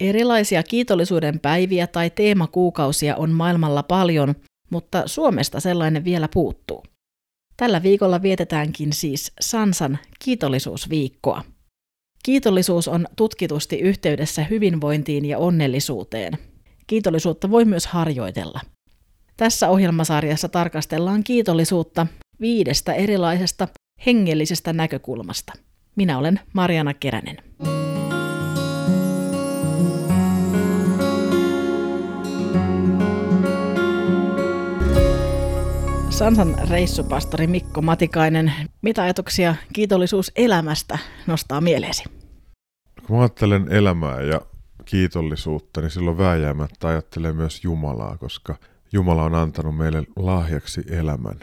Erilaisia kiitollisuuden päiviä tai teemakuukausia on maailmalla paljon, mutta Suomesta sellainen vielä puuttuu. Tällä viikolla vietetäänkin siis Sansan kiitollisuusviikkoa. Kiitollisuus on tutkitusti yhteydessä hyvinvointiin ja onnellisuuteen. Kiitollisuutta voi myös harjoitella. Tässä ohjelmasarjassa tarkastellaan kiitollisuutta viidestä erilaisesta hengellisestä näkökulmasta. Minä olen Mariana Keränen. Sansan reissupastori Mikko Matikainen, mitä ajatuksia kiitollisuus elämästä nostaa mieleesi? Kun ajattelen elämää ja kiitollisuutta, niin silloin vääjäämättä ajattelen myös Jumalaa, koska Jumala on antanut meille lahjaksi elämän.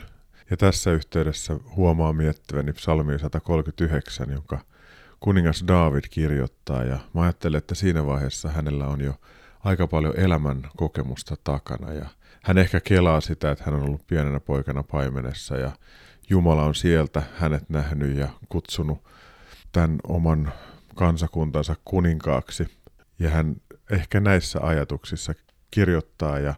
Ja tässä yhteydessä huomaa miettiväni psalmiin 139, jonka kuningas David kirjoittaa. Ja mä ajattelen, että siinä vaiheessa hänellä on jo aika paljon elämän kokemusta takana. Ja hän ehkä kelaa sitä, että hän on ollut pienenä poikana paimenessa ja Jumala on sieltä hänet nähnyt ja kutsunut tämän oman kansakuntansa kuninkaaksi. Ja hän ehkä näissä ajatuksissa kirjoittaa ja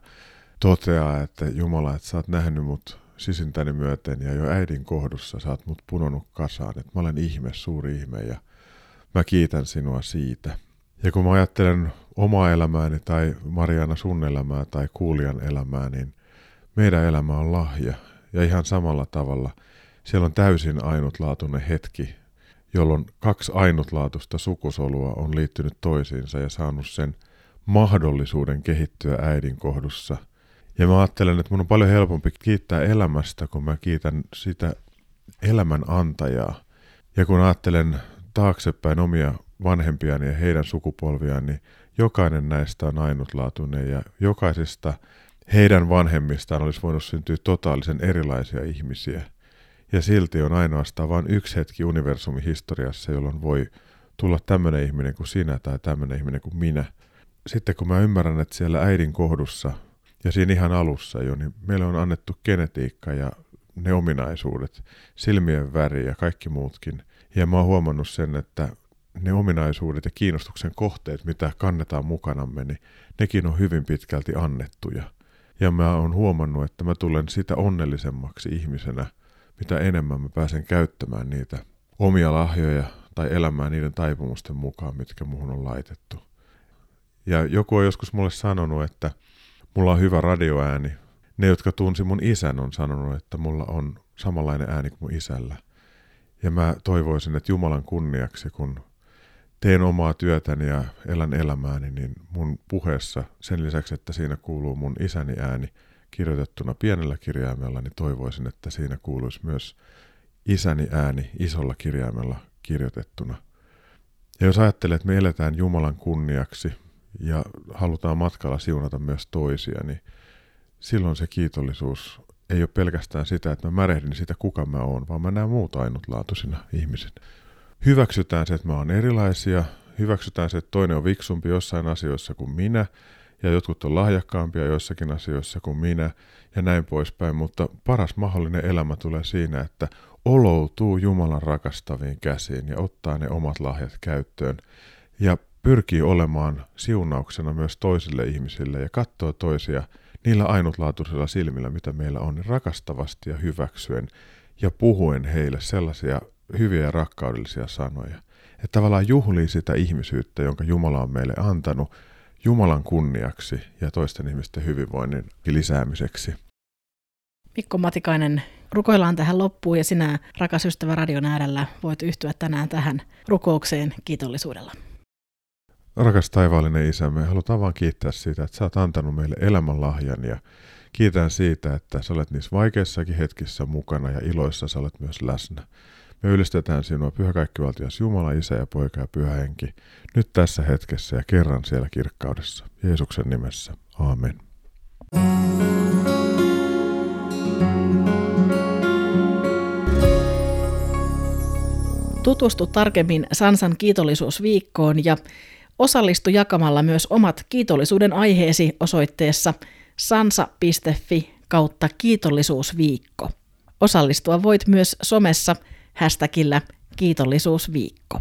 toteaa, että Jumala, että sä oot nähnyt mut sisintäni myöten ja jo äidin kohdussa sä oot mut punonut kasaan, että mä olen ihme, suuri ihme ja mä kiitän sinua siitä. Ja kun mä ajattelen omaa elämääni tai Mariana sun elämää tai kuulijan elämää, niin meidän elämä on lahja. Ja ihan samalla tavalla siellä on täysin ainutlaatuinen hetki, jolloin kaksi ainutlaatuista sukusolua on liittynyt toisiinsa ja saanut sen mahdollisuuden kehittyä äidin kohdussa. Ja mä ajattelen, että mun on paljon helpompi kiittää elämästä, kun mä kiitän sitä elämän antajaa. Ja kun ajattelen taaksepäin omia vanhempiani ja heidän sukupolviaan, niin jokainen näistä on ainutlaatuinen ja jokaisesta heidän vanhemmistaan olisi voinut syntyä totaalisen erilaisia ihmisiä. Ja silti on ainoastaan vain yksi hetki universumin historiassa, jolloin voi tulla tämmöinen ihminen kuin sinä tai tämmöinen ihminen kuin minä. Sitten kun mä ymmärrän, että siellä äidin kohdussa ja siinä ihan alussa jo, niin meille on annettu genetiikka ja ne ominaisuudet, silmien väri ja kaikki muutkin. Ja mä oon huomannut sen, että ne ominaisuudet ja kiinnostuksen kohteet, mitä kannetaan mukanamme, niin nekin on hyvin pitkälti annettuja. Ja mä oon huomannut, että mä tulen sitä onnellisemmaksi ihmisenä, mitä enemmän mä pääsen käyttämään niitä omia lahjoja tai elämään niiden taipumusten mukaan, mitkä muhun on laitettu. Ja joku on joskus mulle sanonut, että mulla on hyvä radioääni. Ne, jotka tunsi mun isän, on sanonut, että mulla on samanlainen ääni kuin mun isällä. Ja mä toivoisin, että Jumalan kunniaksi, kun teen omaa työtäni ja elän elämääni, niin mun puheessa sen lisäksi, että siinä kuuluu mun isäni ääni kirjoitettuna pienellä kirjaimella, niin toivoisin, että siinä kuuluisi myös isäni ääni isolla kirjaimella kirjoitettuna. Ja jos ajattelee, että me eletään Jumalan kunniaksi ja halutaan matkalla siunata myös toisia, niin silloin se kiitollisuus ei ole pelkästään sitä, että mä märehdin sitä, kuka mä oon, vaan mä näen muut ainutlaatuisina ihmisinä hyväksytään se, että me on erilaisia, hyväksytään se, että toinen on viksumpi jossain asioissa kuin minä, ja jotkut on lahjakkaampia joissakin asioissa kuin minä, ja näin poispäin, mutta paras mahdollinen elämä tulee siinä, että oloutuu Jumalan rakastaviin käsiin ja ottaa ne omat lahjat käyttöön, ja pyrkii olemaan siunauksena myös toisille ihmisille ja katsoo toisia niillä ainutlaatuisilla silmillä, mitä meillä on, rakastavasti ja hyväksyen ja puhuen heille sellaisia hyviä ja rakkaudellisia sanoja. Että tavallaan juhlii sitä ihmisyyttä, jonka Jumala on meille antanut Jumalan kunniaksi ja toisten ihmisten hyvinvoinnin lisäämiseksi. Mikko Matikainen, rukoillaan tähän loppuun ja sinä, rakas ystävä radion äärellä, voit yhtyä tänään tähän rukoukseen kiitollisuudella. Rakas taivaallinen isä, me halutaan vaan kiittää siitä, että sä oot antanut meille elämänlahjan ja kiitän siitä, että sä olet niissä vaikeissakin hetkissä mukana ja iloissa sä olet myös läsnä. Me ylistetään sinua, Pyhä Kaikkivaltias Jumala, Isä ja Poika ja Pyhä Henki, nyt tässä hetkessä ja kerran siellä kirkkaudessa. Jeesuksen nimessä. Aamen. Tutustu tarkemmin Sansan kiitollisuusviikkoon ja osallistu jakamalla myös omat kiitollisuuden aiheesi osoitteessa sansa.fi kautta kiitollisuusviikko. Osallistua voit myös somessa – hashtagillä kiitollisuusviikko.